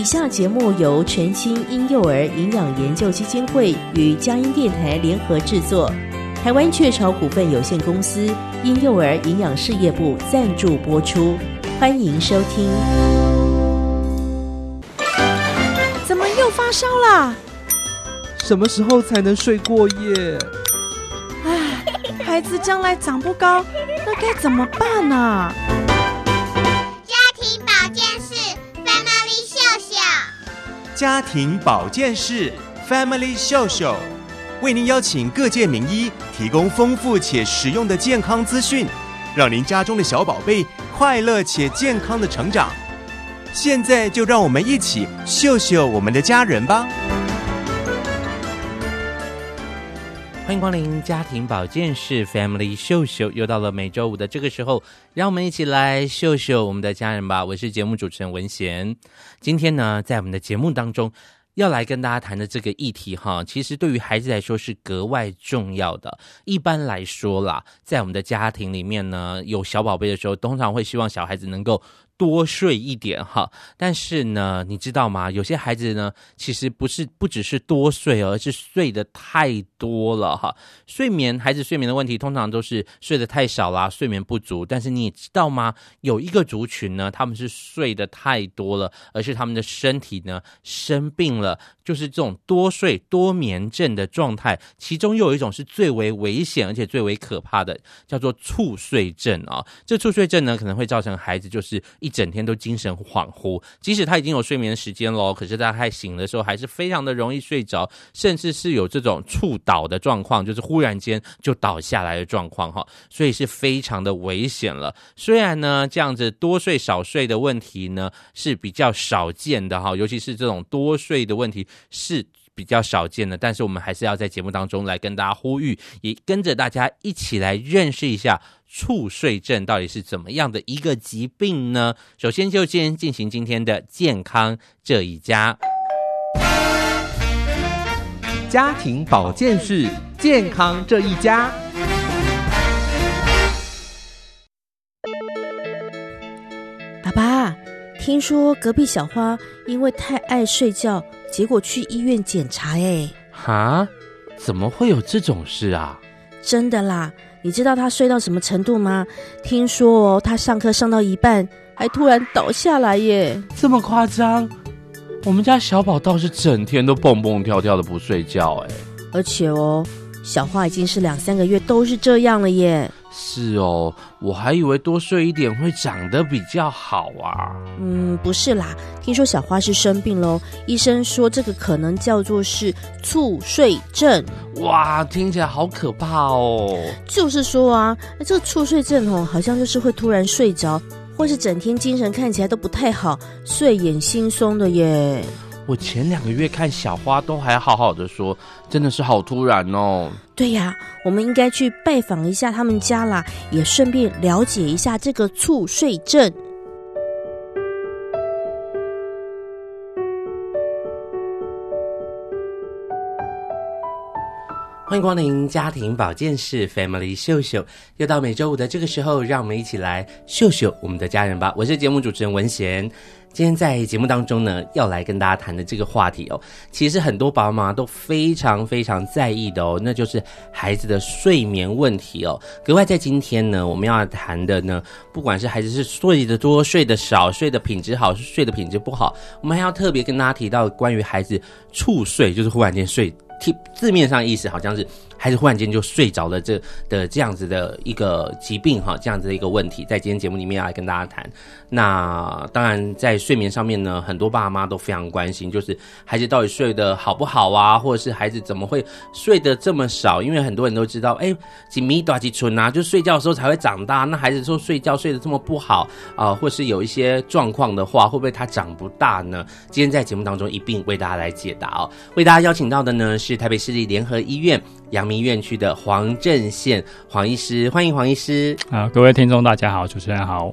以下节目由全新婴幼儿营养研究基金会与佳音电台联合制作，台湾雀巢股份有限公司婴幼儿营养事业部赞助播出，欢迎收听。怎么又发烧了？什么时候才能睡过夜？唉，孩子将来长不高，那该怎么办呢、啊？家庭保健室 Family Show Show，为您邀请各界名医，提供丰富且实用的健康资讯，让您家中的小宝贝快乐且健康的成长。现在就让我们一起秀秀我们的家人吧！欢迎光临家庭保健室 Family 秀秀，又到了每周五的这个时候，让我们一起来秀秀我们的家人吧。我是节目主持人文贤。今天呢，在我们的节目当中，要来跟大家谈的这个议题哈，其实对于孩子来说是格外重要的。一般来说啦，在我们的家庭里面呢，有小宝贝的时候，通常会希望小孩子能够多睡一点哈，但是呢，你知道吗？有些孩子呢，其实不是不只是多睡，而是睡得太多了哈。睡眠，孩子睡眠的问题，通常都是睡得太少啦，睡眠不足。但是你也知道吗？有一个族群呢，他们是睡得太多了，而是他们的身体呢生病了，就是这种多睡多眠症的状态。其中又有一种是最为危险而且最为可怕的，叫做猝睡症啊。这猝睡症呢，可能会造成孩子就是一。整天都精神恍惚，即使他已经有睡眠时间了，可是他还醒的时候还是非常的容易睡着，甚至是有这种猝倒的状况，就是忽然间就倒下来的状况哈，所以是非常的危险了。虽然呢，这样子多睡少睡的问题呢是比较少见的哈，尤其是这种多睡的问题是比较少见的，但是我们还是要在节目当中来跟大家呼吁，也跟着大家一起来认识一下。猝睡症到底是怎么样的一个疾病呢？首先就先进行今天的健康这一家，家庭保健室健康这一家。听说隔壁小花因为太爱睡觉，结果去医院检查，哎，哈？怎么会有这种事啊？真的啦。你知道她睡到什么程度吗？听说哦，他上课上到一半，还突然倒下来耶！这么夸张？我们家小宝倒是整天都蹦蹦跳跳的不睡觉，哎，而且哦，小花已经是两三个月都是这样了耶。是哦，我还以为多睡一点会长得比较好啊。嗯，不是啦，听说小花是生病喽。医生说这个可能叫做是猝睡症。哇，听起来好可怕哦。就是说啊，这个猝睡症哦，好像就是会突然睡着，或是整天精神看起来都不太好，睡眼惺忪的耶。我前两个月看小花都还好好的说，真的是好突然哦。对呀，我们应该去拜访一下他们家啦，也顺便了解一下这个猝睡症。欢迎光临家庭保健室 Family 秀秀，又到每周五的这个时候，让我们一起来秀秀我们的家人吧。我是节目主持人文贤。今天在节目当中呢，要来跟大家谈的这个话题哦，其实很多爸爸妈都非常非常在意的哦，那就是孩子的睡眠问题哦。格外在今天呢，我们要谈的呢，不管是孩子是睡得多、睡得少、睡得品质好、睡得品质不好，我们还要特别跟大家提到关于孩子猝睡，就是忽然间睡，字面上意思好像是。孩子忽然间就睡着了，这的这样子的一个疾病哈，这样子的一个问题，在今天节目里面要来跟大家谈。那当然，在睡眠上面呢，很多爸妈都非常关心，就是孩子到底睡得好不好啊，或者是孩子怎么会睡得这么少？因为很多人都知道，哎，几米多几寸啊，就睡觉的时候才会长大。那孩子说睡觉睡得这么不好啊、或是有一些状况的话，会不会他长不大呢？今天在节目当中一并为大家来解答哦。为大家邀请到的呢是台北市立联合医院。阳明院区的黄正宪黄医师，欢迎黄医师。啊，各位听众大家好，主持人好。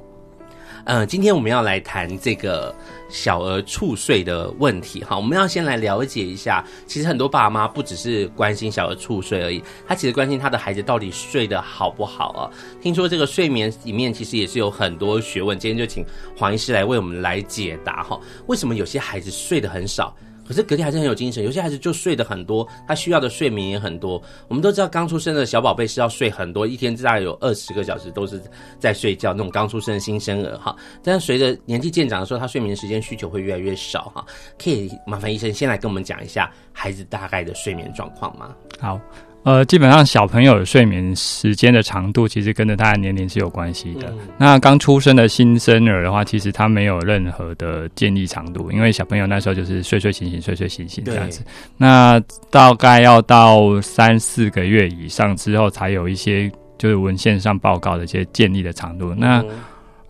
呃，今天我们要来谈这个小儿猝睡的问题哈。我们要先来了解一下，其实很多爸妈不只是关心小儿猝睡而已，他其实关心他的孩子到底睡得好不好啊。听说这个睡眠里面其实也是有很多学问，今天就请黄医师来为我们来解答哈。为什么有些孩子睡得很少？可是隔天还是很有精神，有些孩子就睡得很多，他需要的睡眠也很多。我们都知道，刚出生的小宝贝是要睡很多，一天大概有二十个小时都是在睡觉。那种刚出生的新生儿哈，但随着年纪渐长的时候，他睡眠时间需求会越来越少哈。可以麻烦医生先来跟我们讲一下孩子大概的睡眠状况吗？好。呃，基本上小朋友的睡眠时间的长度，其实跟着他的年龄是有关系的。嗯、那刚出生的新生儿的话，其实他没有任何的建议长度，因为小朋友那时候就是睡睡醒醒，睡睡醒醒这样子。那大概要到三四个月以上之后，才有一些就是文献上报告的一些建议的长度。嗯、那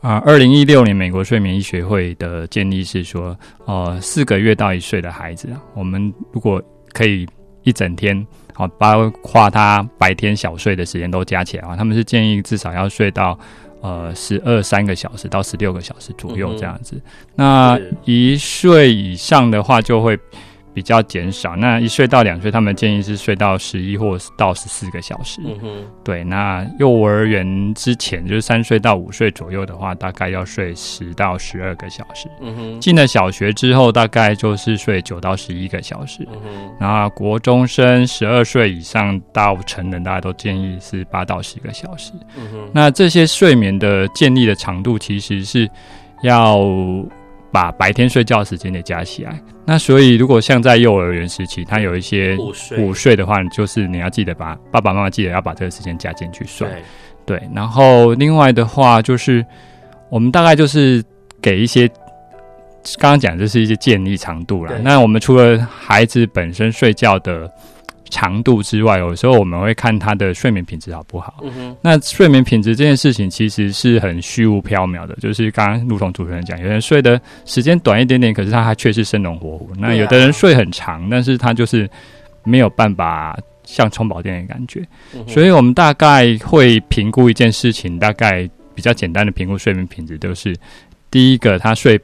啊，二零一六年美国睡眠医学会的建议是说，呃，四个月到一岁的孩子，我们如果可以一整天。好，包括他白天小睡的时间都加起来啊，他们是建议至少要睡到呃十二三个小时到十六个小时左右这样子。嗯、那一岁以上的话就会。比较减少，那一岁到两岁，他们建议是睡到十一或到十四个小时。嗯哼，对。那幼儿园之前，就是三岁到五岁左右的话，大概要睡十到十二个小时。嗯哼，进了小学之后，大概就是睡九到十一个小时。嗯哼，那国中生十二岁以上到成人，大家都建议是八到十个小时。嗯哼，那这些睡眠的建立的长度，其实是要。把白天睡觉时间也加起来，那所以如果像在幼儿园时期，他有一些午睡的话，就是你要记得把爸爸妈妈记得要把这个时间加进去睡。对，对，然后另外的话就是我们大概就是给一些刚刚讲的就是一些建议长度了。那我们除了孩子本身睡觉的。长度之外，有时候我们会看他的睡眠品质好不好。嗯。那睡眠品质这件事情其实是很虚无缥缈的，就是刚刚如同主持人讲，有人睡的时间短一点点，可是他还确实生龙活虎。那有的人睡很长，但是他就是没有办法像充饱电的感觉。所以我们大概会评估一件事情，大概比较简单的评估睡眠品质，就是第一个，他睡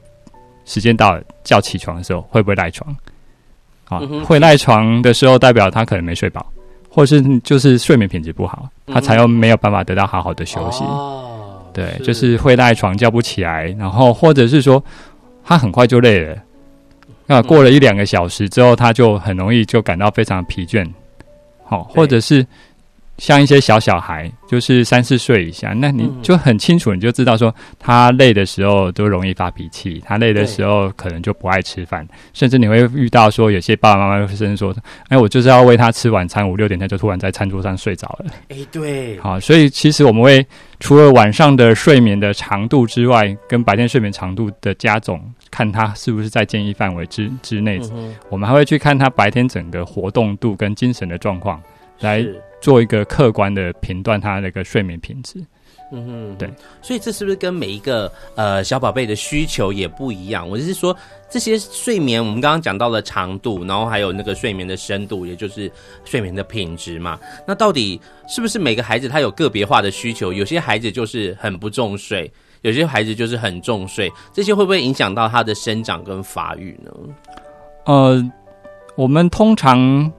时间到了叫起床的时候会不会赖床。啊，会赖床的时候，代表他可能没睡饱，或者是就是睡眠品质不好，他才又没有办法得到好好的休息。哦，对，就是会赖床叫不起来，然后或者是说他很快就累了，那过了一两个小时之后，他就很容易就感到非常疲倦。好，或者是。像一些小小孩，就是三四岁以下，那你就很清楚，你就知道说他累的时候都容易发脾气，他累的时候可能就不爱吃饭，甚至你会遇到说有些爸爸妈妈会甚至说：“哎，我就是要喂他吃晚餐，五六点他就突然在餐桌上睡着了。”哎，对，好，所以其实我们会除了晚上的睡眠的长度之外，跟白天睡眠长度的加总，看他是不是在建议范围之之内，我们还会去看他白天整个活动度跟精神的状况来。做一个客观的评断，他那个睡眠品质。嗯哼，对，所以这是不是跟每一个呃小宝贝的需求也不一样？我就是说，这些睡眠我们刚刚讲到了长度，然后还有那个睡眠的深度，也就是睡眠的品质嘛。那到底是不是每个孩子他有个别化的需求？有些孩子就是很不重睡，有些孩子就是很重睡，这些会不会影响到他的生长跟发育呢？呃，我们通常。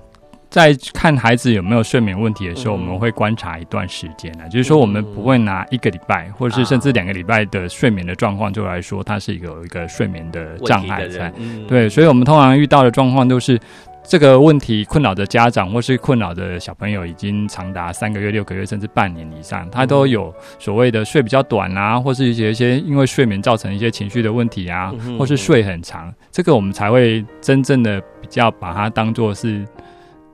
在看孩子有没有睡眠问题的时候，我们会观察一段时间呢，就是说，我们不会拿一个礼拜，或者是甚至两个礼拜的睡眠的状况就来说，它是一个有一个睡眠的障碍在。对，所以我们通常遇到的状况都是这个问题困扰的家长或是困扰的小朋友已经长达三个月、六个月甚至半年以上，他都有所谓的睡比较短啊，或是一些一些因为睡眠造成一些情绪的问题啊，或是睡很长，这个我们才会真正的比较把它当做是。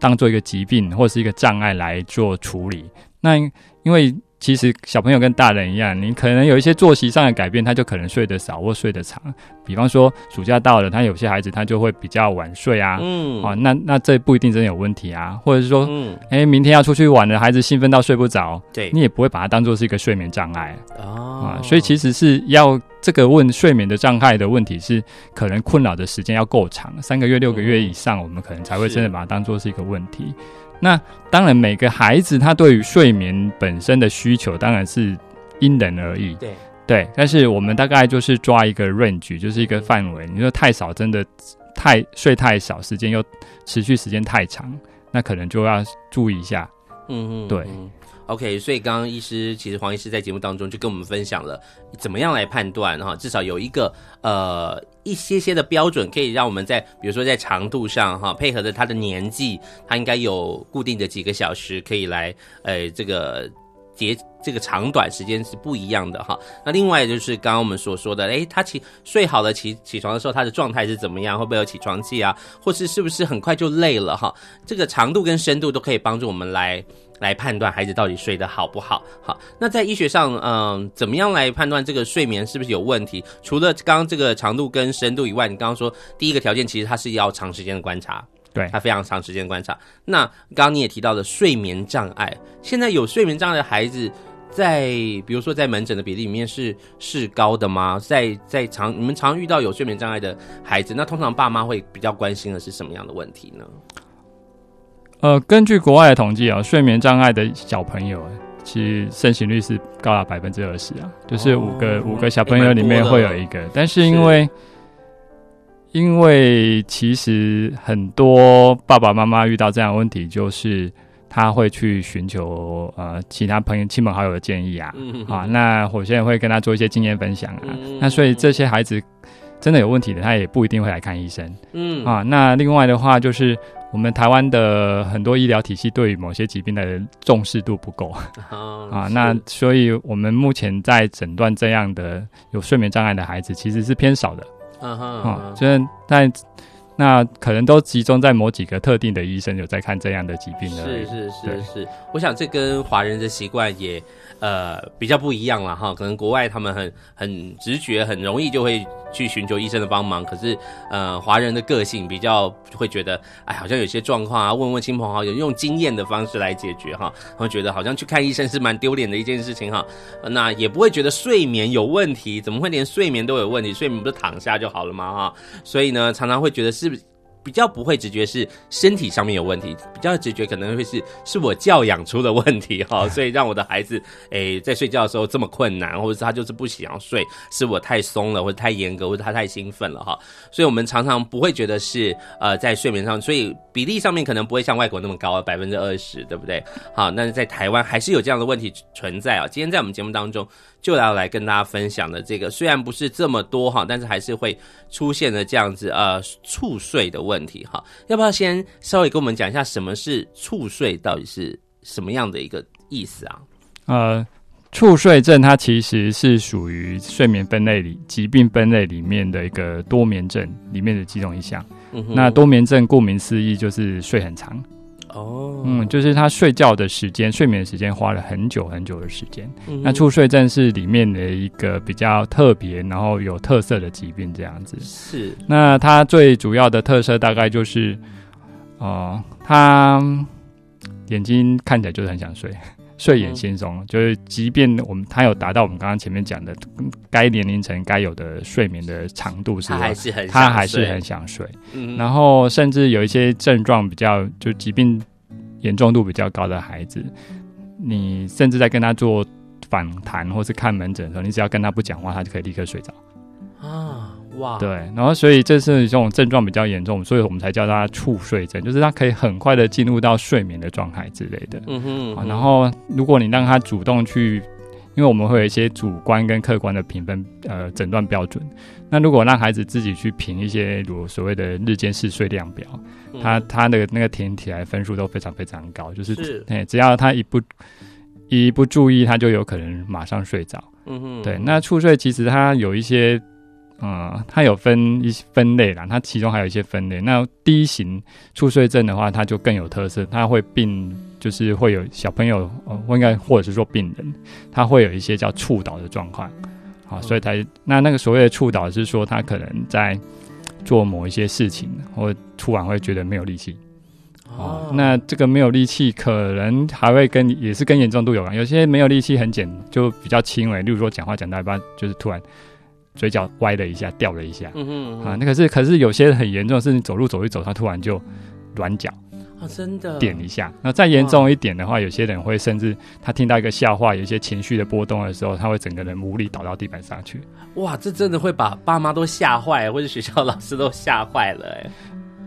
当做一个疾病或是一个障碍来做处理，那因为其实小朋友跟大人一样，你可能有一些作息上的改变，他就可能睡得少或睡得长。比方说暑假到了，他有些孩子他就会比较晚睡啊，嗯，啊，那那这不一定真的有问题啊，或者是说，嗯，哎、欸，明天要出去玩了，孩子兴奋到睡不着，对，你也不会把它当做是一个睡眠障碍。哦，啊，所以其实是要。这个问睡眠的障碍的问题是，可能困扰的时间要够长，三个月、六个月以上，我们可能才会真的把它当做是一个问题。那当然，每个孩子他对于睡眠本身的需求当然是因人而异。对。对，但是我们大概就是抓一个 range，就是一个范围。你说太少，真的太睡太少，时间又持续时间太长，那可能就要注意一下。嗯嗯，对。OK，所以刚刚医师其实黄医师在节目当中就跟我们分享了怎么样来判断哈，至少有一个呃一些些的标准，可以让我们在比如说在长度上哈，配合着他的年纪，他应该有固定的几个小时可以来呃这个节这个长短时间是不一样的哈。那另外就是刚刚我们所说的，诶，他起睡好了起起床的时候，他的状态是怎么样？会不会有起床气啊？或是是不是很快就累了哈？这个长度跟深度都可以帮助我们来。来判断孩子到底睡得好不好？好，那在医学上，嗯、怎么样来判断这个睡眠是不是有问题？除了刚刚这个长度跟深度以外，你刚刚说第一个条件其实它是要长时间的观察，对，他非常长时间观察。那刚刚你也提到了睡眠障碍，现在有睡眠障碍的孩子在，比如说在门诊的比例里面是是高的吗？在在常你们常遇到有睡眠障碍的孩子，那通常爸妈会比较关心的是什么样的问题呢？呃，根据国外的统计啊，睡眠障碍的小朋友，其实盛行率是高达百分之二十啊，就是五个、哦、五个小朋友里面会有一个。但是因为因为其实很多爸爸妈妈遇到这样的问题，就是他会去寻求呃其他朋友、亲朋好友的建议啊，嗯、啊，那我现在会跟他做一些经验分享啊。嗯、那所以这些孩子真的有问题的，他也不一定会来看医生。嗯啊，那另外的话就是。我们台湾的很多医疗体系对于某些疾病的重视度不够、哦、啊，那所以我们目前在诊断这样的有睡眠障碍的孩子其实是偏少的，啊哈，啊，就是在那可能都集中在某几个特定的医生有在看这样的疾病呢，是是是是，我想这跟华人的习惯也呃比较不一样了哈，可能国外他们很很直觉，很容易就会。去寻求医生的帮忙，可是，呃，华人的个性比较会觉得，哎，好像有些状况啊，问问亲朋好友，用经验的方式来解决哈，会觉得好像去看医生是蛮丢脸的一件事情哈，那也不会觉得睡眠有问题，怎么会连睡眠都有问题？睡眠不是躺下就好了吗？哈，所以呢，常常会觉得是。比较不会直觉是身体上面有问题，比较直觉可能会是是我教养出了问题哈，所以让我的孩子诶、欸、在睡觉的时候这么困难，或者是他就是不想睡，是我太松了，或者太严格，或者他太兴奋了哈，所以我们常常不会觉得是呃在睡眠上，所以比例上面可能不会像外国那么高，百分之二十，对不对？好，那在台湾还是有这样的问题存在啊。今天在我们节目当中。就要来跟大家分享的这个，虽然不是这么多哈，但是还是会出现的这样子呃猝睡的问题哈。要不要先稍微跟我们讲一下什么是猝睡，到底是什么样的一个意思啊？呃，猝睡症它其实是属于睡眠分类里疾病分类里面的一个多眠症里面的几种一项。嗯，那多眠症顾名思义就是睡很长。哦，oh. 嗯，就是他睡觉的时间、睡眠时间花了很久很久的时间。Mm hmm. 那猝睡症是里面的一个比较特别，然后有特色的疾病，这样子。是。那它最主要的特色大概就是，哦、呃，他眼睛看起来就是很想睡。睡眼惺忪，嗯、就是即便我们他有达到我们刚刚前面讲的该年龄层该有的睡眠的长度，是他还是很他还是很想睡。嗯，然后甚至有一些症状比较就疾病严重度比较高的孩子，你甚至在跟他做访谈或是看门诊的时候，你只要跟他不讲话，他就可以立刻睡着啊。哇，对，然后所以这是这种症状比较严重，所以我们才叫他猝睡症，就是他可以很快的进入到睡眠的状态之类的。嗯哼，嗯哼。然后如果你让他主动去，因为我们会有一些主观跟客观的评分，呃，诊断标准。那如果让孩子自己去评一些如所谓的日间嗜睡量表，嗯、他他的那个填起来分数都非常非常高，就是，是只要他一不一不注意，他就有可能马上睡着。嗯哼，对。那猝睡其实他有一些。嗯，它有分一些分类啦，它其中还有一些分类。那第一型猝睡症的话，它就更有特色，它会病，就是会有小朋友，呃，应该或者是说病人，他会有一些叫触倒的状况。好，所以他那那个所谓的触倒是说，他可能在做某一些事情，或突然会觉得没有力气。哦，那这个没有力气，可能还会跟也是跟严重度有关。有些没有力气很简，就比较轻微，例如说讲话讲到一半，就是突然。嘴角歪了一下，掉了一下，嗯哼，嗯哼啊，那可是可是有些很严重，是你走路走一走，他突然就软脚，啊，真的点一下。那再严重一点的话，有些人会甚至他听到一个笑话，有一些情绪的波动的时候，他会整个人无力倒到地板上去。哇，这真的会把爸妈都吓坏，或者学校老师都吓坏了哎。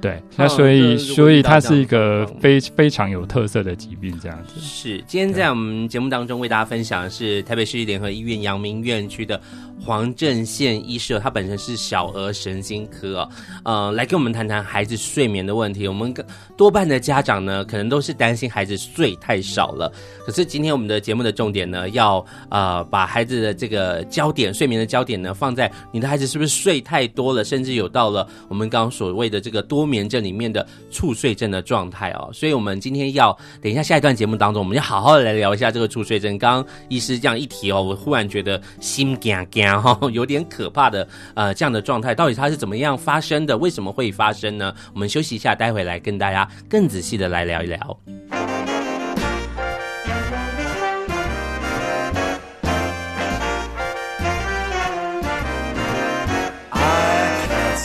对，那所以所以它是一个非非常有特色的疾病，这样子。是，今天在我们节目当中为大家分享的是台北市立联合医院阳明院区的黄正宪医师，他本身是小儿神经科哦，呃，来跟我们谈谈孩子睡眠的问题。我们多半的家长呢，可能都是担心孩子睡太少了。可是今天我们的节目的重点呢，要呃把孩子的这个焦点，睡眠的焦点呢，放在你的孩子是不是睡太多了，甚至有到了我们刚刚所谓的这个多眠症里面的猝睡症的状态哦，所以我们今天要等一下下一段节目当中，我们要好好的来聊一下这个猝睡症。刚刚医师这样一提哦，我忽然觉得心惊惊哈，有点可怕的呃这样的状态，到底它是怎么样发生的？为什么会发生呢？我们休息一下，待会来跟大家更仔细的来聊一聊。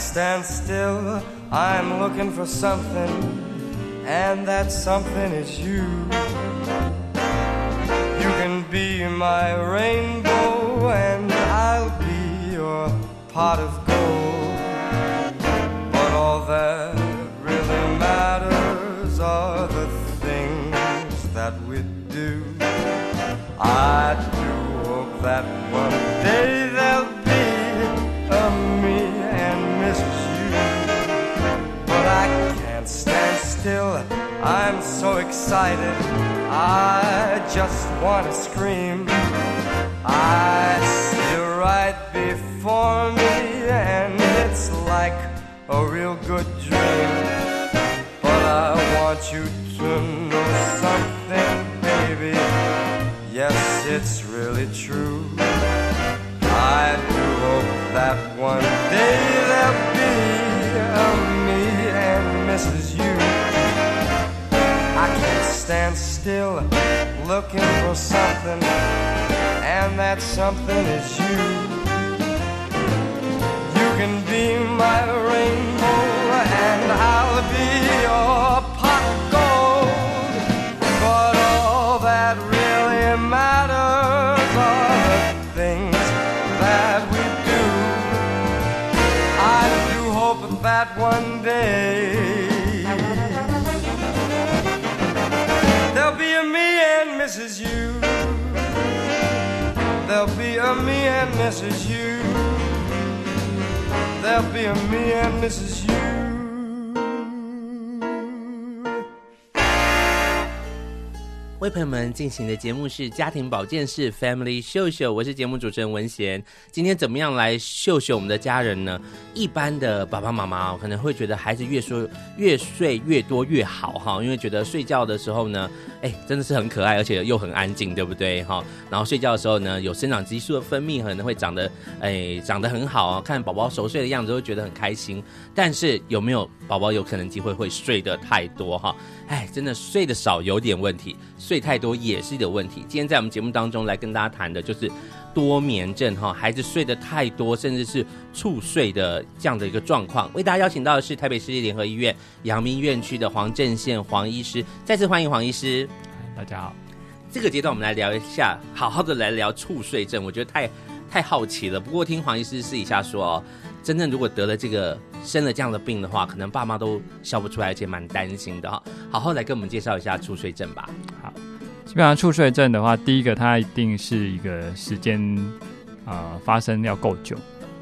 Stand still I'm looking for something, and that something is you. You can be my rainbow, and I'll be your pot of gold. But all that really matters are the things that we do. I do hope that I'm so excited. I just want to scream. I see you right before me, and it's like a real good dream. But I want you to know something, baby. Yes, it's really true. I do hope that one day there'll be a you. I can't stand still looking for something, and that something is you. You can be my rainbow, and I'll be your pot of gold. But all that really matters are the things that we do. I do hope that one day. Misses you. There'll be a me and misses you. There'll be a me and misses you. 朋友们进行的节目是家庭保健室 Family 秀秀，我是节目主持人文贤。今天怎么样来秀秀我们的家人呢？一般的爸爸妈妈可能会觉得孩子越说越睡越多越好哈，因为觉得睡觉的时候呢，哎，真的是很可爱，而且又很安静，对不对哈？然后睡觉的时候呢，有生长激素的分泌，可能会长得哎长得很好啊，看宝宝熟睡的样子会觉得很开心。但是有没有宝宝有可能机会会睡得太多哈？哎，真的睡得少有点问题，睡太多也是一个问题。今天在我们节目当中来跟大家谈的就是多眠症哈，孩子睡得太多，甚至是猝睡的这样的一个状况。为大家邀请到的是台北市立联合医院阳明院区的黄正宪黄医师，再次欢迎黄医师。大家好，这个阶段我们来聊一下，好好的来聊猝睡症，我觉得太太好奇了。不过听黄医师私底下说哦。真正如果得了这个生了这样的病的话，可能爸妈都笑不出来，而且蛮担心的哈。好好来跟我们介绍一下猝睡症吧。好，基本上猝睡症的话，第一个它一定是一个时间啊、呃、发生要够久，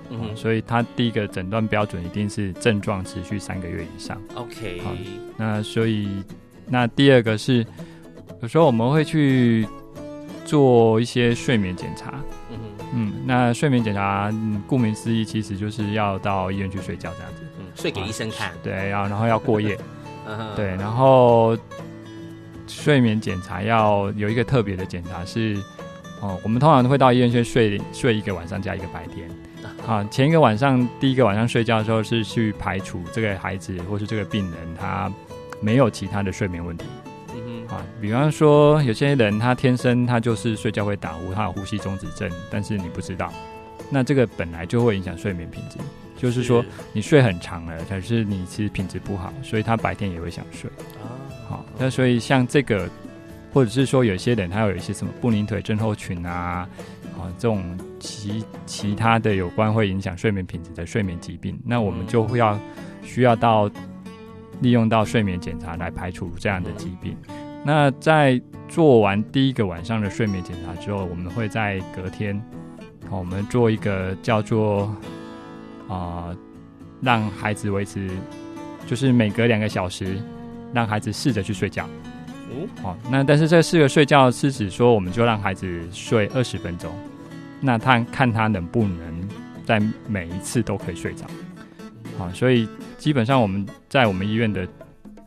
嗯哼，所以它第一个诊断标准一定是症状持续三个月以上。OK，好，那所以那第二个是有时候我们会去做一些睡眠检查。嗯嗯，那睡眠检查，嗯，顾名思义，其实就是要到医院去睡觉这样子。嗯，睡给医生看。对，要然后要过夜。对，然后睡眠检查要有一个特别的检查是，哦，我们通常都会到医院去睡睡一个晚上加一个白天。啊，前一个晚上第一个晚上睡觉的时候是去排除这个孩子或是这个病人他没有其他的睡眠问题。啊，比方说，有些人他天生他就是睡觉会打呼，他有呼吸中止症，但是你不知道，那这个本来就会影响睡眠品质。就是说，你睡很长了，可是你其实品质不好，所以他白天也会想睡。啊，好，那所以像这个，或者是说有些人他有一些什么不宁腿症候群啊，啊这种其其他的有关会影响睡眠品质的睡眠疾病，那我们就会要需要到利用到睡眠检查来排除这样的疾病。那在做完第一个晚上的睡眠检查之后，我们会在隔天，我们做一个叫做啊、呃，让孩子维持，就是每隔两个小时，让孩子试着去睡觉。哦，好，那但是这四个睡觉是指说，我们就让孩子睡二十分钟，那他看他能不能在每一次都可以睡着。好，所以基本上我们在我们医院的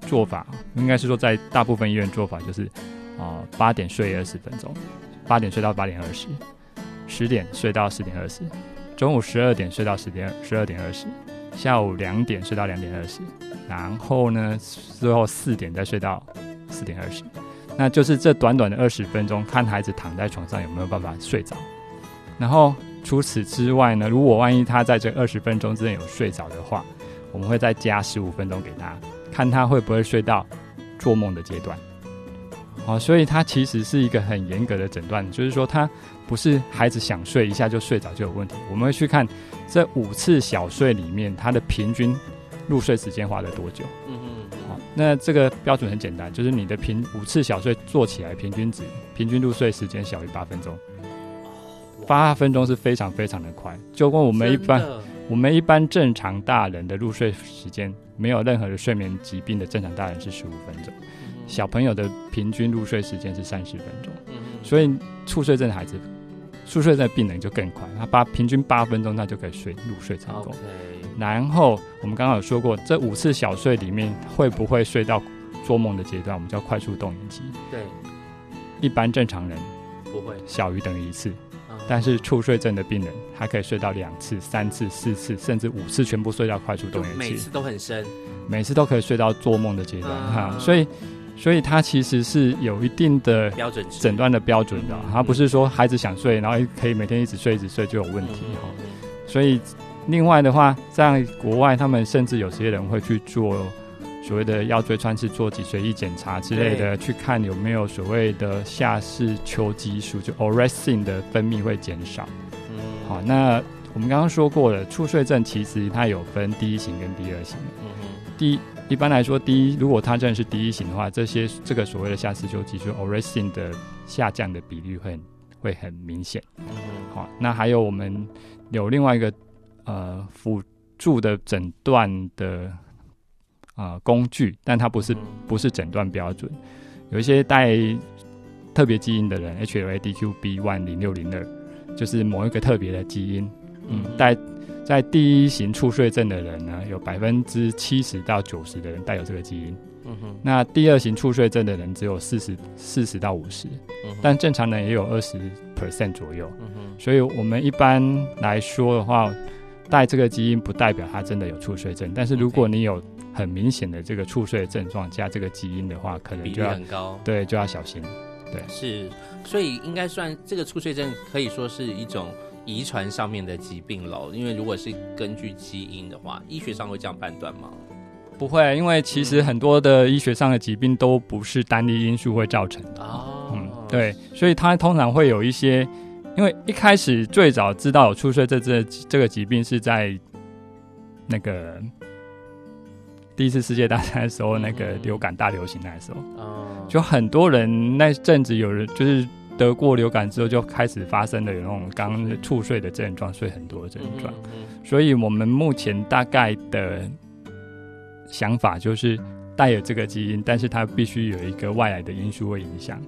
做法，应该是说在大部分医院做法就是。啊，八点睡二十分钟，八点睡到八点二十，十点睡到十点二十，中午十二点睡到十点十二点二十，下午两点睡到两点二十，然后呢，最后四点再睡到四点二十，那就是这短短的二十分钟，看孩子躺在床上有没有办法睡着。然后除此之外呢，如果万一他在这二十分钟之内有睡着的话，我们会再加十五分钟给他，看他会不会睡到做梦的阶段。哦，所以它其实是一个很严格的诊断，就是说，他不是孩子想睡一下就睡着就有问题。我们会去看这五次小睡里面，他的平均入睡时间花了多久。嗯嗯。好，那这个标准很简单，就是你的平五次小睡做起来平均值，平均入睡时间小于八分钟。八分钟是非常非常的快，就跟我们一般我们一般正常大人的入睡时间，没有任何的睡眠疾病的正常大人是十五分钟。小朋友的平均入睡时间是三十分钟，嗯，所以猝睡症的孩子，猝睡症的病人就更快，他八平均八分钟他就可以睡入睡成功。然后我们刚刚有说过，这五次小睡里面会不会睡到做梦的阶段？我们叫快速动眼期。对，一般正常人不会小于等于一次，但是猝睡症的病人，他可以睡到两次、三次、四次，甚至五次全部睡到快速动眼期，每次都很深，每次都可以睡到做梦的阶段哈，所以。所以他其实是有一定的标准诊断的标准的，他不是说孩子想睡，然后可以每天一直睡一直睡就有问题哈。所以另外的话，在国外他们甚至有些人会去做所谓的腰椎穿刺做脊髓液检查之类的，去看有没有所谓的下视丘激素，就 orexin 的分泌会减少。嗯，好，那我们刚刚说过了，猝睡症其实它有分第一型跟第二型。嗯哼，第一。一般来说，第一，如果它真的是第一型的话，这些这个所谓的下视丘激素 orexin 的下降的比率会很会很明显。嗯，好，那还有我们有另外一个呃辅助的诊断的啊、呃、工具，但它不是不是诊断标准。有一些带特别基因的人，HLA-DQB1 零六零二，就是某一个特别的基因，嗯，带。在第一型猝睡症的人呢，有百分之七十到九十的人带有这个基因。嗯哼。那第二型猝睡症的人只有四十四十到五十。嗯。但正常人也有二十 percent 左右。嗯哼。所以我们一般来说的话，带这个基因不代表他真的有猝睡症。但是如果你有很明显的这个猝睡的症状加这个基因的话，可能就要很高。对，就要小心。对。是，所以应该算这个猝睡症可以说是一种。遗传上面的疾病喽，因为如果是根据基因的话，医学上会这样判断吗？不会，因为其实很多的医学上的疾病都不是单一因素会造成的。哦，嗯，对，所以它通常会有一些，因为一开始最早知道有猝睡这这这个疾病是在那个第一次世界大战的时候，那个流感大流行那时候，哦，就很多人那阵子有人就是。得过流感之后，就开始发生了有那种刚猝睡的症状，睡很多的症状。嗯嗯。所以我们目前大概的想法就是带有这个基因，但是它必须有一个外来的因素会影响。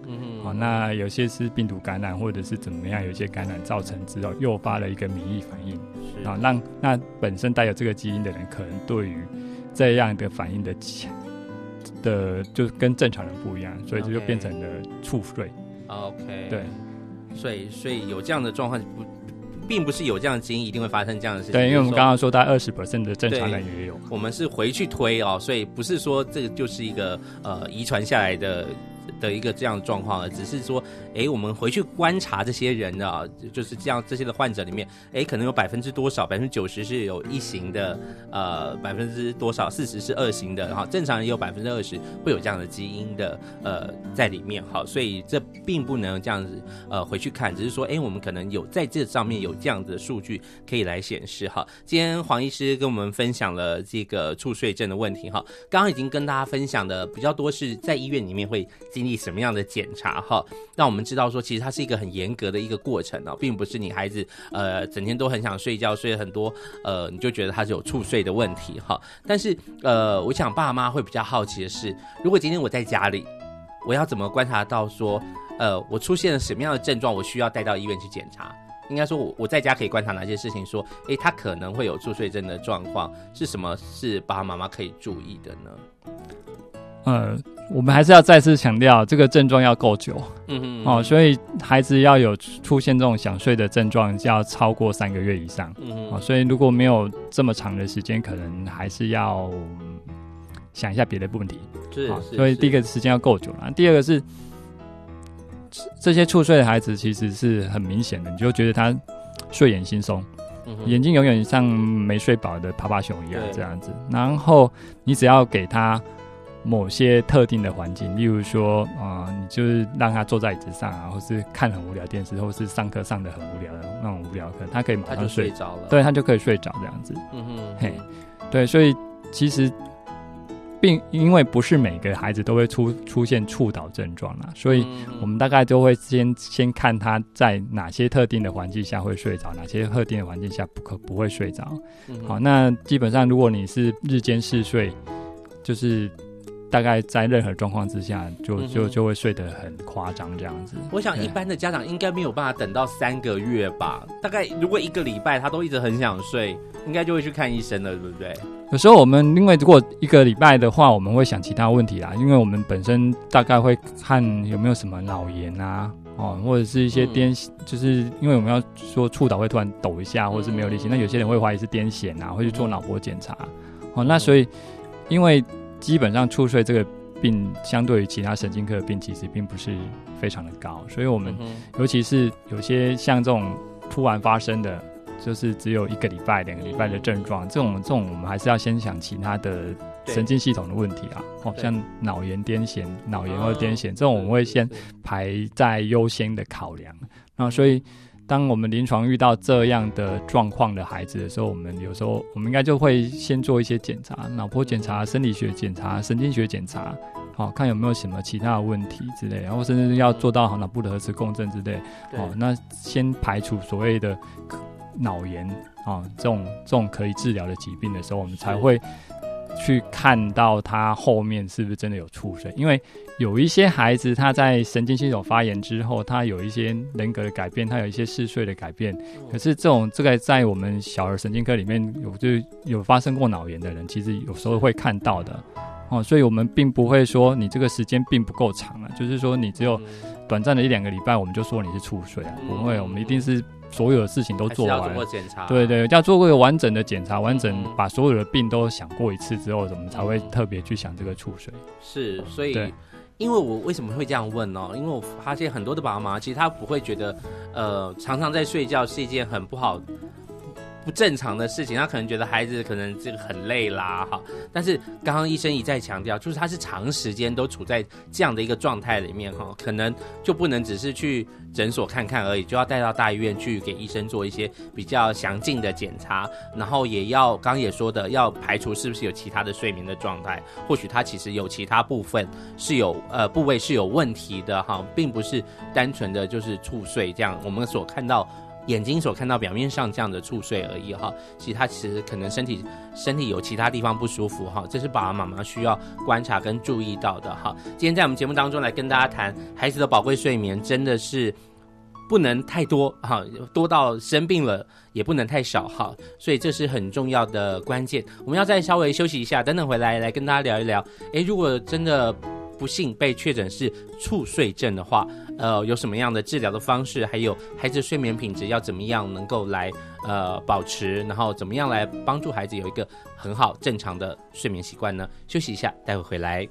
好，那有些是病毒感染，或者是怎么样，有些感染造成之后诱发了一个免疫反应，啊，让那本身带有这个基因的人，可能对于这样的反应的的就跟正常人不一样，所以这就变成了猝睡。OK，对，所以所以有这样的状况，不，并不是有这样的基因一定会发生这样的事情。对，因为我们刚刚说，大概二十 percent 的正常人也有。我们是回去推哦，所以不是说这个就是一个呃遗传下来的的一个这样的状况了，只是说，哎，我们回去观察这些人啊，就是这样这些的患者里面，哎，可能有百分之多少，百分之九十是有一型的，呃，百分之多少四十是二型的，哈，正常人也有百分之二十会有这样的基因的，呃，在里面，好，所以这并不能这样子，呃，回去看，只是说，哎，我们可能有在这上面有这样子的数据可以来显示，哈。今天黄医师跟我们分享了这个猝睡症的问题，哈，刚刚已经跟大家分享的比较多是在医院里面会经历什么样的检查，哈，让我们知道说，其实它是一个很严格的一个过程哦，并不是你孩子呃整天都很想睡觉，睡了很多，呃，你就觉得他是有猝睡的问题，哈。但是呃，我想爸妈会比较好奇的是，如果今天我在家里，我要怎么观察到说，呃，我出现了什么样的症状，我需要带到医院去检查？应该说，我我在家可以观察哪些事情？说，诶，他可能会有猝睡症的状况，是什么？是爸爸妈妈可以注意的呢？呃，我们还是要再次强调，这个症状要够久。嗯，嗯，哦，所以孩子要有出现这种想睡的症状，就要超过三个月以上。嗯嗯，哦，所以如果没有这么长的时间，可能还是要想一下别的问题。是，哦，所以第一个时间要够久了，第二个是。这些猝睡的孩子其实是很明显的，你就觉得他睡眼惺忪，嗯、眼睛永远像没睡饱的趴趴熊一样这样子。然后你只要给他某些特定的环境，例如说啊、呃，你就是让他坐在椅子上啊，或是看很无聊电视，或是上课上的很无聊的那种无聊课，他可以马上睡着了，对，他就可以睡着这样子。嗯哼，嘿，对，所以其实。并因为不是每个孩子都会出出现猝倒症状啦，所以我们大概都会先先看他在哪些特定的环境下会睡着，哪些特定的环境下不可不会睡着。好，那基本上如果你是日间嗜睡，就是大概在任何状况之下就就就会睡得很夸张这样子。我想一般的家长应该没有办法等到三个月吧？大概如果一个礼拜他都一直很想睡，应该就会去看医生了，对不对？有时候我们因为如果一个礼拜的话，我们会想其他问题啦，因为我们本身大概会看有没有什么脑炎啊，哦，或者是一些癫痫，就是因为我们要说触导会突然抖一下，或者是没有力气，那有些人会怀疑是癫痫啊，会去做脑波检查，哦，那所以因为基本上猝睡这个病相对于其他神经科的病，其实并不是非常的高，所以我们尤其是有些像这种突然发生的。就是只有一个礼拜、两个礼拜的症状，这种这种我们还是要先想其他的神经系统的问题啊，哦，像脑炎、癫痫、脑炎或癫痫，这种我们会先排在优先的考量。那所以，当我们临床遇到这样的状况的孩子的时候，我们有时候我们应该就会先做一些检查，脑波检查、生理学检查、神经学检查，好，看有没有什么其他的问题之类，然后甚至要做到脑部的核磁共振之类，哦，那先排除所谓的。脑炎啊，这种这种可以治疗的疾病的时候，我们才会去看到他后面是不是真的有猝睡。因为有一些孩子他在神经系统发炎之后，他有一些人格的改变，他有一些嗜睡的改变。可是这种这个在我们小儿神经科里面有就有发生过脑炎的人，其实有时候会看到的哦。所以我们并不会说你这个时间并不够长啊，就是说你只有短暂的一两个礼拜，我们就说你是猝睡啊。不会，我们一定是。所有的事情都做完，做过检查，对对，要做过一个完整的检查，完整把所有的病都想过一次之后，怎么才会特别去想这个触水。是，所以，因为我为什么会这样问呢？因为我发现很多的爸妈其实他不会觉得，呃，常常在睡觉是一件很不好。不正常的事情，他可能觉得孩子可能这个很累啦，哈。但是刚刚医生一再强调，就是他是长时间都处在这样的一个状态里面，哈，可能就不能只是去诊所看看而已，就要带到大医院去给医生做一些比较详尽的检查，然后也要刚也说的，要排除是不是有其他的睡眠的状态，或许他其实有其他部分是有呃部位是有问题的，哈，并不是单纯的就是猝睡这样，我们所看到。眼睛所看到表面上这样的触睡而已哈，其实他其实可能身体身体有其他地方不舒服哈，这是爸爸妈妈需要观察跟注意到的哈。今天在我们节目当中来跟大家谈孩子的宝贵睡眠，真的是不能太多哈，多到生病了也不能太少哈，所以这是很重要的关键。我们要再稍微休息一下，等等回来来跟大家聊一聊。诶，如果真的。不幸被确诊是猝睡症的话，呃有什么样的治疗的方式还有孩子睡眠品质要怎么样能够来呃保持然后怎么样来帮助孩子有一个很好正常的睡眠习惯呢？休息一下待会回来。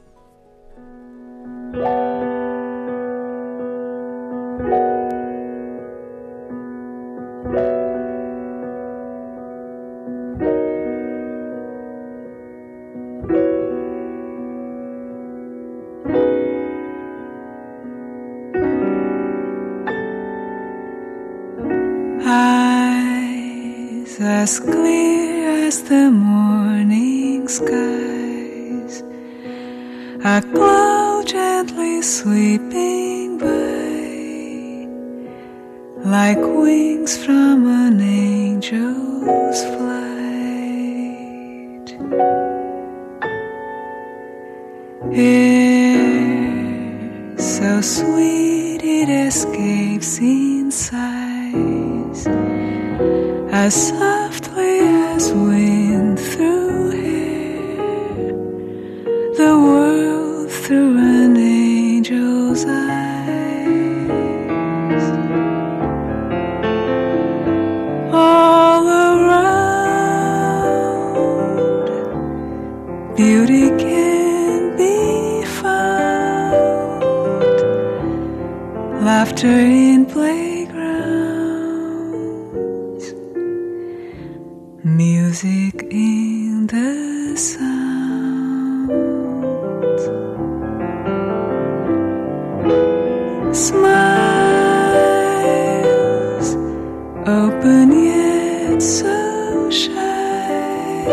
As clear as the morning skies, a cloud gently sweeping by, like wings from an angel's so shy,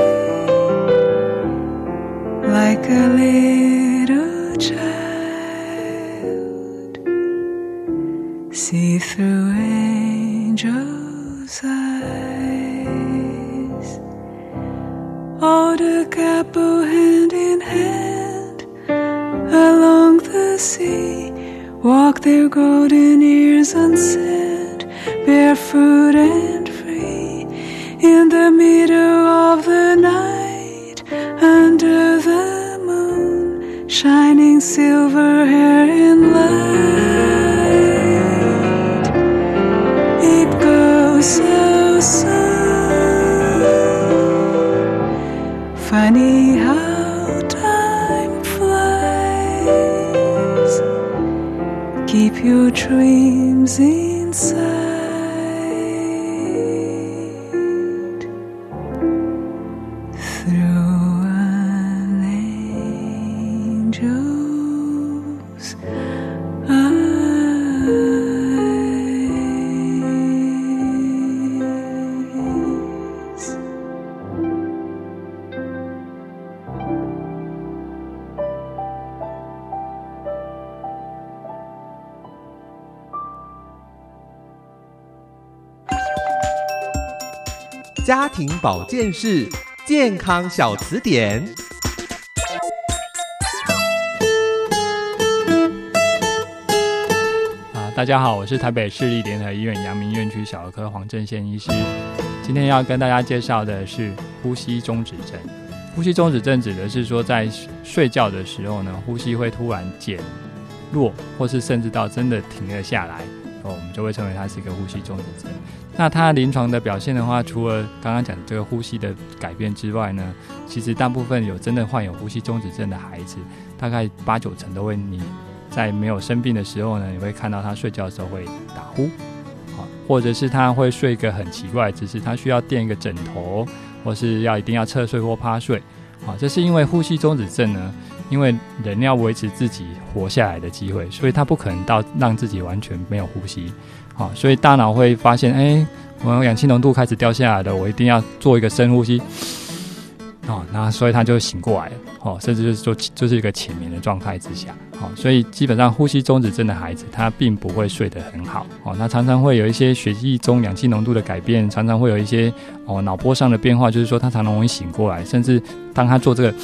like a little 庭保健室健康小词典。啊，大家好，我是台北市立联合医院阳明院区小儿科黄正宪医师。今天要跟大家介绍的是呼吸中止症。呼吸中止症指的是说，在睡觉的时候呢，呼吸会突然减弱，或是甚至到真的停了下来，哦，我们就会称为它是一个呼吸中止症。那它临床的表现的话，除了刚刚讲的这个呼吸的改变之外呢，其实大部分有真的患有呼吸中止症的孩子，大概八九成都会你在没有生病的时候呢，你会看到他睡觉的时候会打呼，啊，或者是他会睡一个很奇怪的姿势，他需要垫一个枕头，或是要一定要侧睡或趴睡，啊，这是因为呼吸中止症呢，因为人要维持自己活下来的机会，所以他不可能到让自己完全没有呼吸。好，所以大脑会发现，哎、我氧气浓度开始掉下来了，我一定要做一个深呼吸。哦，那所以他就醒过来了，哦，甚至就是说，就是一个浅眠的状态之下，哦，所以基本上呼吸中止症的孩子，他并不会睡得很好，哦，他常常会有一些血液中氧气浓度的改变，常常会有一些哦脑波上的变化，就是说他常常容易醒过来，甚至当他做这个。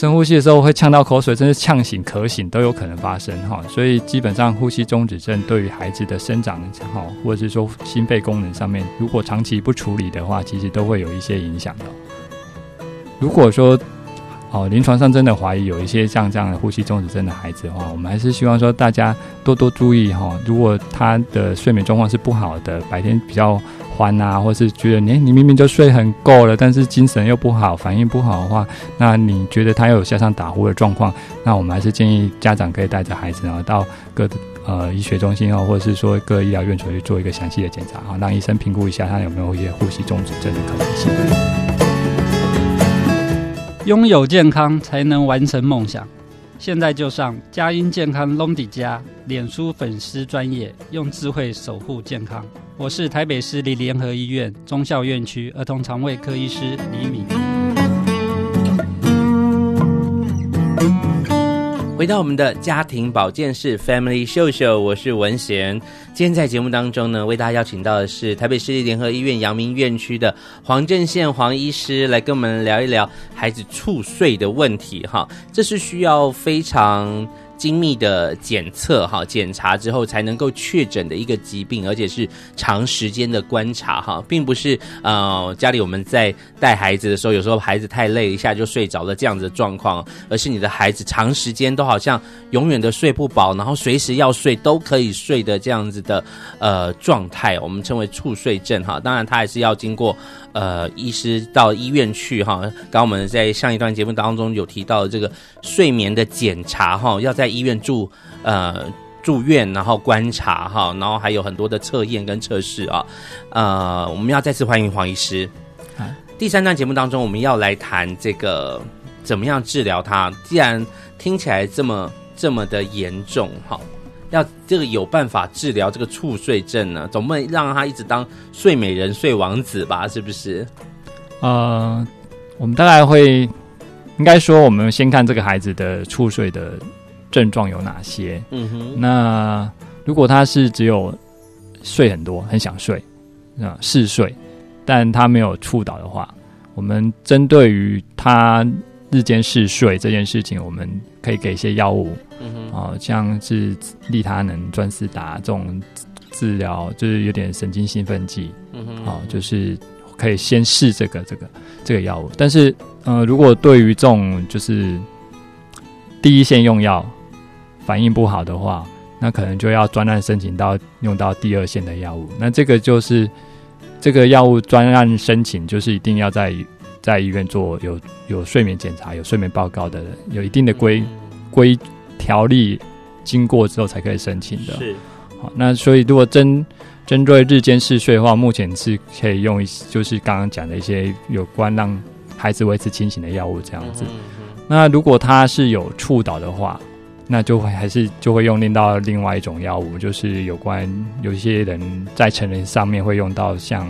深呼吸的时候会呛到口水，甚至呛醒、咳醒都有可能发生哈，所以基本上呼吸中止症对于孩子的生长哈，或者是说心肺功能上面，如果长期不处理的话，其实都会有一些影响的。如果说哦，临床上真的怀疑有一些像这样的呼吸中止症的孩子的话，我们还是希望说大家多多注意哈。如果他的睡眠状况是不好的，白天比较欢啊，或是觉得你你明明就睡很够了，但是精神又不好，反应不好的话，那你觉得他又有向上打呼的状况，那我们还是建议家长可以带着孩子然后到各呃医学中心哦，或者是说各医疗院所去做一个详细的检查啊，让医生评估一下他有没有一些呼吸中止症的可能性。拥有健康才能完成梦想。现在就上佳音健康隆迪家脸书粉丝专业，用智慧守护健康。我是台北市立联合医院中校院区儿童肠胃科医师李敏。回到我们的家庭保健室 Family 秀秀，我是文贤。今天在节目当中呢，为大家邀请到的是台北市立联合医院阳明院区的黄正宪黄医师，来跟我们聊一聊孩子猝睡的问题。哈，这是需要非常。精密的检测哈，检查之后才能够确诊的一个疾病，而且是长时间的观察哈，并不是呃家里我们在带孩子的时候，有时候孩子太累一下就睡着了这样子的状况，而是你的孩子长时间都好像永远的睡不饱，然后随时要睡都可以睡的这样子的呃状态，我们称为猝睡症哈。当然，他还是要经过呃医师到医院去哈。刚刚我们在上一段节目当中有提到这个睡眠的检查哈，要在医院住呃住院，然后观察哈，然后还有很多的测验跟测试啊，呃，我们要再次欢迎黄医师。第三段节目当中，我们要来谈这个怎么样治疗它。既然听起来这么这么的严重哈，要这个有办法治疗这个猝睡症呢？总不能让他一直当睡美人、睡王子吧？是不是？呃，我们大概会应该说，我们先看这个孩子的猝睡的。症状有哪些？嗯哼，那如果他是只有睡很多，很想睡，啊，嗜睡，但他没有猝倒的话，我们针对于他日间嗜睡这件事情，我们可以给一些药物，嗯哼，啊，像是利他能、专思达这种治疗，就是有点神经兴奋剂，嗯哼，啊，就是可以先试这个这个这个药物。但是，呃，如果对于这种就是第一线用药。反应不好的话，那可能就要专案申请到用到第二线的药物。那这个就是这个药物专案申请，就是一定要在在医院做有有睡眠检查、有睡眠报告的人，有一定的规规条例经过之后才可以申请的。是，好，那所以如果针针对日间嗜睡的话，目前是可以用一就是刚刚讲的一些有关让孩子维持清醒的药物这样子。那如果他是有触导的话，那就会还是就会用另到另外一种药物，就是有关有一些人在成人上面会用到像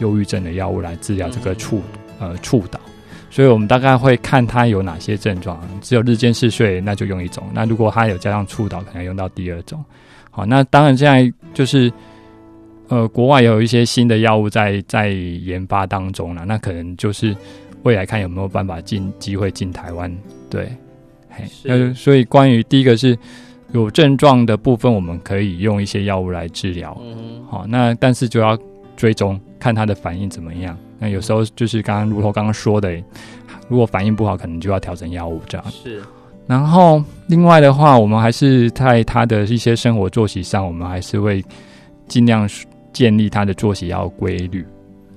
忧郁症的药物来治疗这个触呃猝倒，所以我们大概会看他有哪些症状，只有日间嗜睡那就用一种，那如果他有加上猝倒，可能用到第二种。好，那当然现在就是呃国外有一些新的药物在在研发当中了，那可能就是未来看有没有办法进机会进台湾，对。嘿那所以关于第一个是有症状的部分，我们可以用一些药物来治疗。嗯，好，那但是就要追踪看他的反应怎么样。那有时候就是刚刚如头刚刚说的，如果反应不好，可能就要调整药物这样。是。然后另外的话，我们还是在他的一些生活作息上，我们还是会尽量建立他的作息要规律。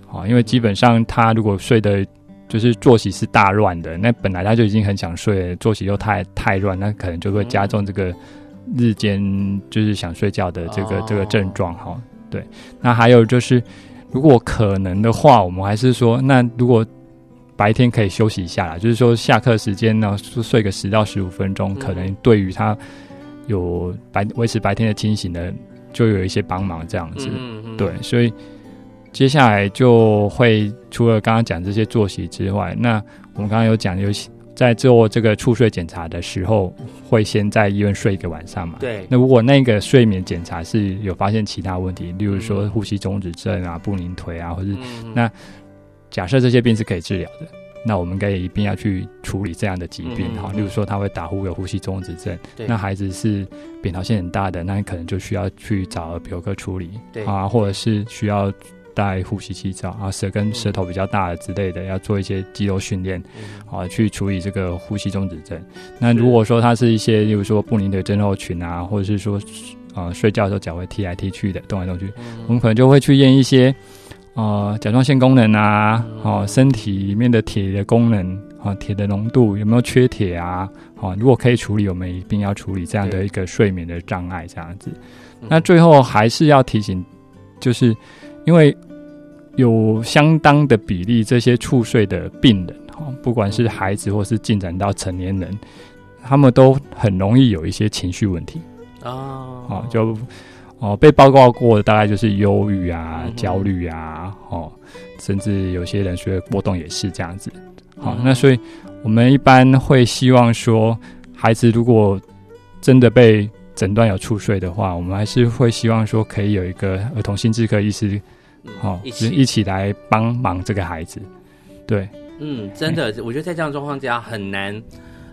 好，因为基本上他如果睡的就是作息是大乱的，那本来他就已经很想睡了，作息又太太乱，那可能就会加重这个日间就是想睡觉的这个、哦、这个症状哈。对，那还有就是，如果可能的话，我们还是说，那如果白天可以休息一下啦，就是说下课时间呢，睡个十到十五分钟，可能对于他有白维持白天的清醒的，就有一些帮忙这样子。嗯嗯对，所以。接下来就会除了刚刚讲这些作息之外，那我们刚刚有讲，有在做这个猝睡检查的时候，会先在医院睡一个晚上嘛？对。那如果那个睡眠检查是有发现其他问题，例如说呼吸中止症啊、不宁腿啊，或是那假设这些病是可以治疗的，那我们可以一定要去处理这样的疾病哈。例如说他会打呼有呼吸中止症，那孩子是扁桃腺很大的，那你可能就需要去找耳鼻喉科处理，对啊，或者是需要。带呼吸器罩啊，舌根舌头比较大的之类的，要做一些肌肉训练，啊，去处理这个呼吸中止症。那如果说它是一些，例如说布林的症候群啊，或者是说，呃，睡觉的时候脚会踢来踢去的，动来动去，我们可能就会去验一些，呃，甲状腺功能啊，哦，身体里面的铁的功能，啊，铁的浓度有没有缺铁啊？好，如果可以处理，我们一定要处理这样的一个睡眠的障碍，这样子。那最后还是要提醒，就是因为有相当的比例这些猝睡的病人，哈，不管是孩子或是进展到成年人，他们都很容易有一些情绪问题。啊，就哦被报告过的大概就是忧郁啊、焦虑啊，哦，甚至有些人觉得波动也是这样子。好，那所以我们一般会希望说，孩子如果真的被诊断有猝睡的话，我们还是会希望说，可以有一个儿童心智科医师，好、嗯，一起一起来帮忙这个孩子。对，嗯，真的，我觉得在这样状况下很难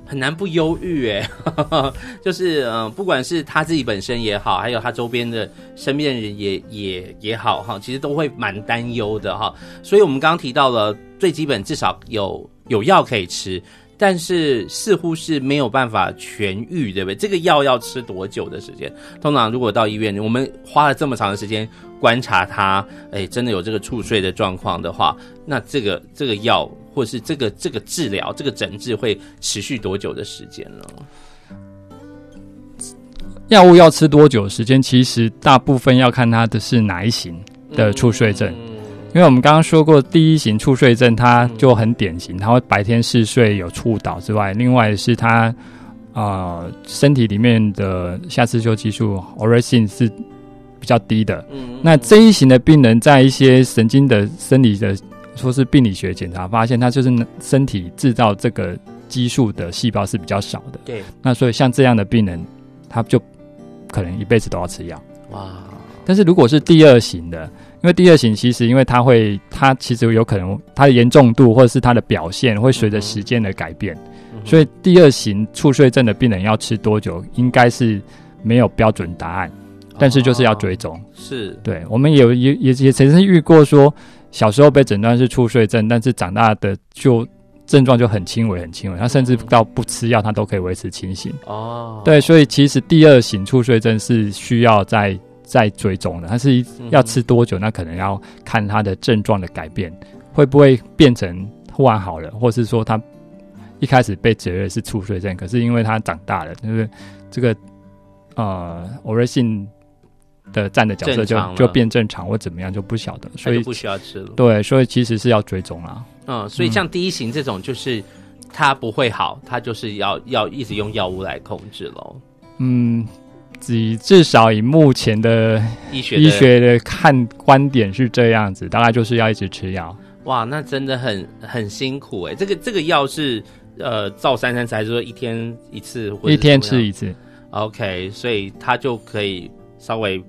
很难不忧郁，哎，就是嗯、呃，不管是他自己本身也好，还有他周边的身边的人也也也好，哈，其实都会蛮担忧的，哈。所以我们刚刚提到了最基本，至少有。有药可以吃，但是似乎是没有办法痊愈，对不对？这个药要吃多久的时间？通常如果到医院，我们花了这么长的时间观察他，哎，真的有这个猝睡的状况的话，那这个这个药或是这个这个治疗这个诊治会持续多久的时间呢？药物要吃多久时间？其实大部分要看他的是哪一型的猝睡症。嗯因为我们刚刚说过，第一型猝睡症它就很典型，它会白天嗜睡有猝倒之外，另外是它啊、呃、身体里面的下视丘激素 orexin 是比较低的。嗯，那这一型的病人在一些神经的生理的说是病理学检查发现，他就是身体制造这个激素的细胞是比较少的。对，那所以像这样的病人，他就可能一辈子都要吃药。哇，但是如果是第二型的。因为第二型其实，因为它会，它其实有可能它的严重度或者是它的表现会随着时间的改变，嗯、所以第二型猝睡症的病人要吃多久，应该是没有标准答案，但是就是要追踪。哦、是，对，我们有也也也曾经遇过说，小时候被诊断是猝睡症，但是长大的就症状就很轻微很轻微，他甚至到不吃药他都可以维持清醒。哦，对，所以其实第二型猝睡症是需要在。在追踪的，它是要吃多久？那可能要看他的症状的改变，会不会变成忽然好了，或是说他一开始被诊断是猝睡症，可是因为他长大了，就是这个呃，orexin 的站的角色就就变正常或怎么样就不晓得，所以不需要吃了。对，所以其实是要追踪啦。嗯，所以像第一型这种，就是它不会好，它就是要要一直用药物来控制喽。嗯。以至少以目前的医学医学的看观点是这样子，大概就是要一直吃药。哇，那真的很很辛苦哎。这个这个药是呃照三三吃，还是说一天一次？一天吃一次。OK，所以他就可以稍微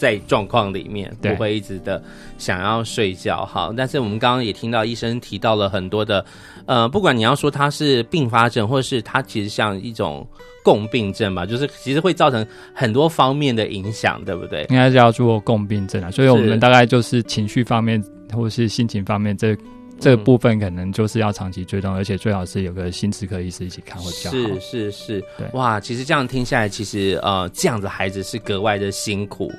在状况里面，不会一直的想要睡觉。好，但是我们刚刚也听到医生提到了很多的，呃，不管你要说它是并发症，或者是它其实像一种。共病症吧，就是其实会造成很多方面的影响，对不对？应该是叫做共病症啊，所以我们大概就是情绪方面或是心情方面，这这个部分可能就是要长期追踪，嗯、而且最好是有个心智科医师一起看会比较好。是是是，对，哇，其实这样听下来，其实呃，这样的孩子是格外的辛苦。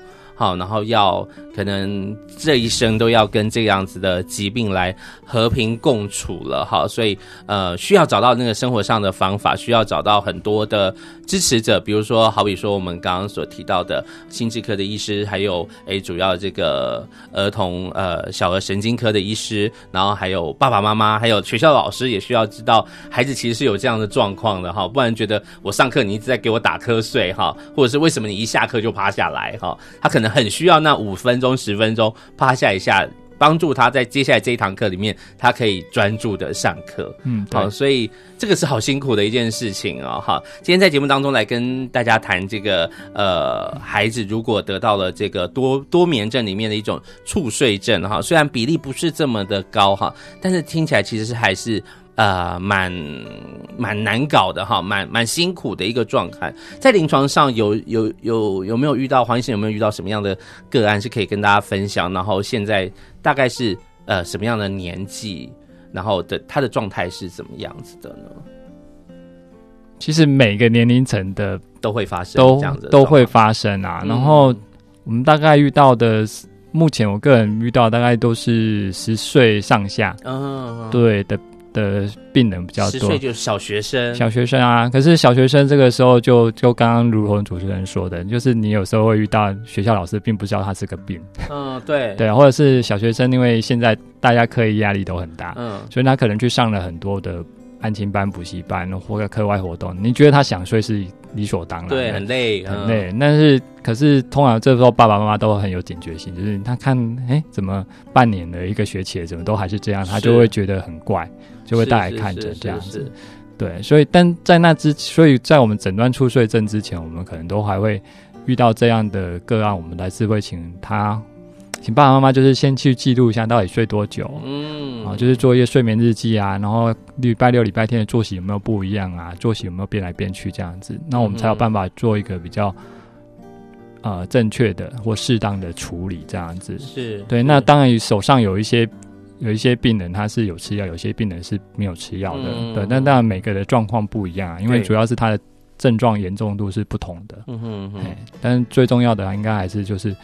好，然后要可能这一生都要跟这样子的疾病来和平共处了，好，所以呃需要找到那个生活上的方法，需要找到很多的支持者，比如说好比说我们刚刚所提到的心智科的医师，还有诶主要这个儿童呃小儿神经科的医师，然后还有爸爸妈妈，还有学校老师也需要知道孩子其实是有这样的状况的哈，不然觉得我上课你一直在给我打瞌睡哈，或者是为什么你一下课就趴下来哈，他可能。很需要那五分钟、十分钟趴下一下，帮助他在接下来这一堂课里面，他可以专注的上课。嗯，好，所以这个是好辛苦的一件事情哦。哈，今天在节目当中来跟大家谈这个，呃，孩子如果得到了这个多多眠症里面的一种猝睡症哈，虽然比例不是这么的高哈，但是听起来其实是还是。呃，蛮蛮难搞的哈，蛮蛮辛苦的一个状态。在临床上有有有有没有遇到黄医生有没有遇到什么样的个案是可以跟大家分享？然后现在大概是呃什么样的年纪？然后的他的状态是怎么样子的呢？其实每个年龄层的都会发生，都这样子都会发生啊。然后我们大概遇到的，目前我个人遇到大概都是十岁上下，嗯，对的。的病人比较多，十岁就是小学生，小学生啊。可是小学生这个时候就就刚刚如同主持人说的，就是你有时候会遇到学校老师并不知道他是个病，嗯，对。对，或者是小学生，因为现在大家课业压力都很大，嗯，所以他可能去上了很多的安亲班、补习班或者课外活动，你觉得他想睡是理所当然，对，很累，很累。但是可是通常这时候爸爸妈妈都很有警觉性，就是他看哎怎么半年了一个学期了，怎么都还是这样，他就会觉得很怪。就会带来看诊这样子，对，所以但在那之，所以在我们诊断出睡症之前，我们可能都还会遇到这样的个案，我们来自会请他，请爸爸妈妈就是先去记录一下到底睡多久，嗯，啊，就是做一些睡眠日记啊，然后礼拜六、礼拜天的作息有没有不一样啊，作息有没有变来变去这样子，那我们才有办法做一个比较呃正确的或适当的处理这样子，是对。那当然手上有一些。有一些病人他是有吃药，有些病人是没有吃药的，嗯、对。但当然每个的状况不一样啊，因为主要是他的症状严重度是不同的。嗯哼，哼，但最重要的应该还是就是啊。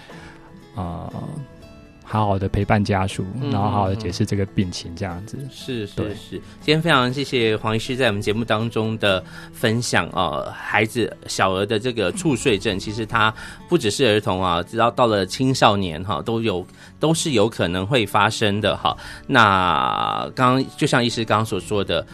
呃好好的陪伴家属，然后好好的解释这个病情，这样子。是是是。今天非常谢谢黄医师在我们节目当中的分享啊，孩子小儿的这个猝睡症，其实他不只是儿童啊，直到到了青少年哈，都有都是有可能会发生的哈。那刚刚就像医师刚刚所说的。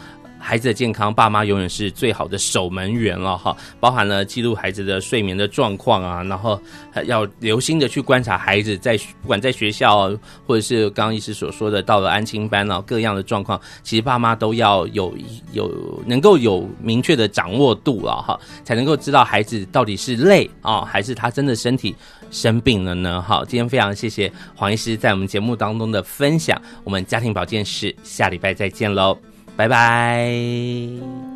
孩子的健康，爸妈永远是最好的守门员了哈。包含了记录孩子的睡眠的状况啊，然后要留心的去观察孩子在不管在学校，或者是刚刚医师所说的到了安亲班啊，各样的状况，其实爸妈都要有有能够有明确的掌握度了哈，才能够知道孩子到底是累啊，还是他真的身体生病了呢？好，今天非常谢谢黄医师在我们节目当中的分享，我们家庭保健室下礼拜再见喽。拜拜。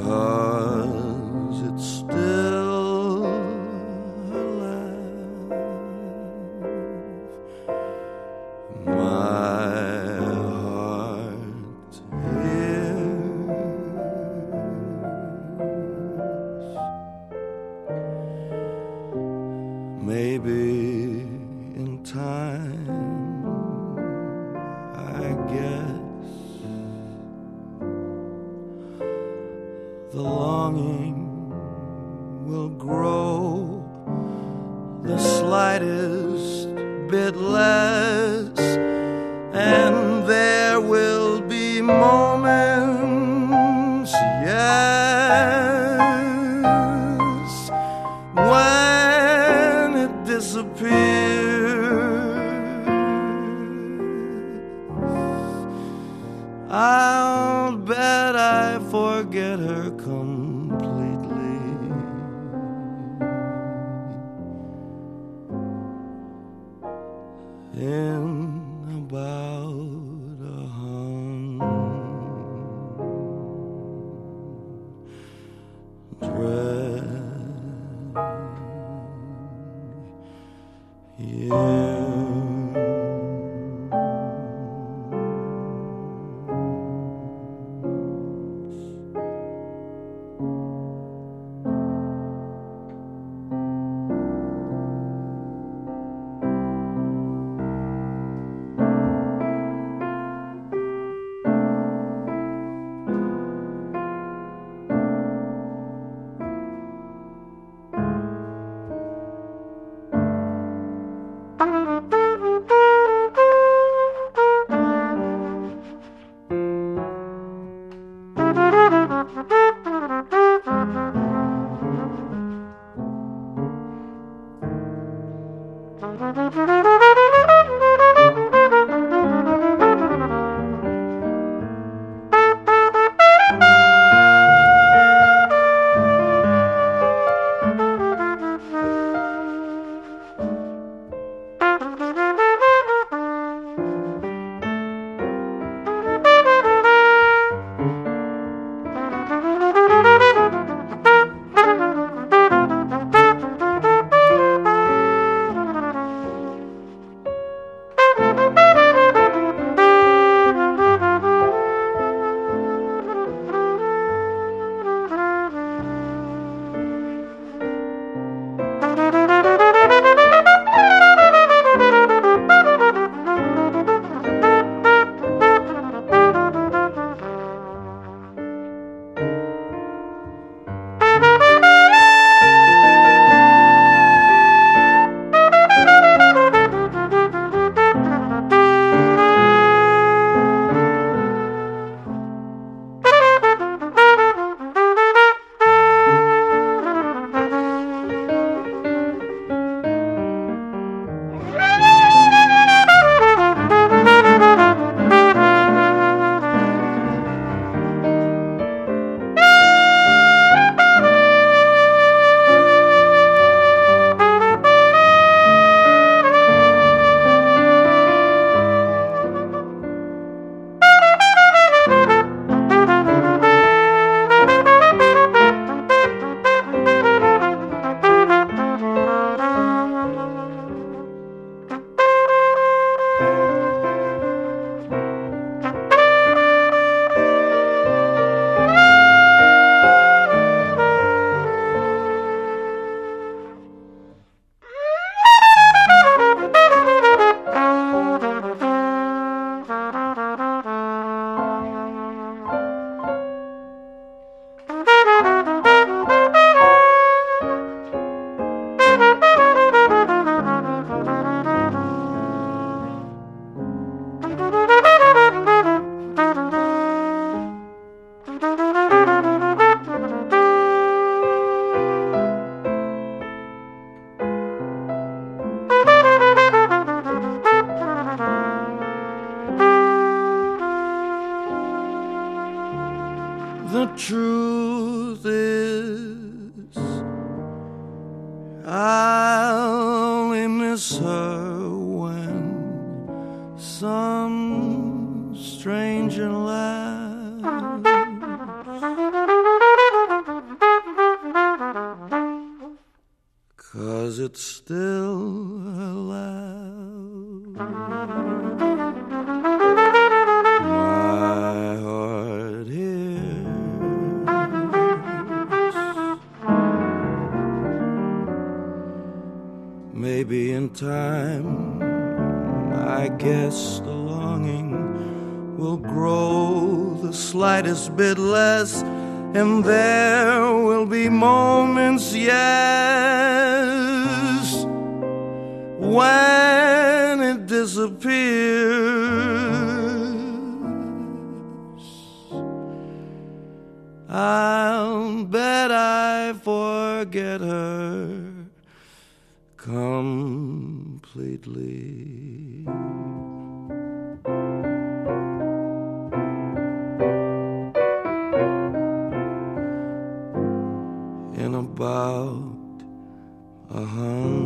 Oh. Maybe in time, I guess the longing will grow. The slightest bit less, and there will be moments, yes, when disappears. I'll bet I forget her completely. In about a hundred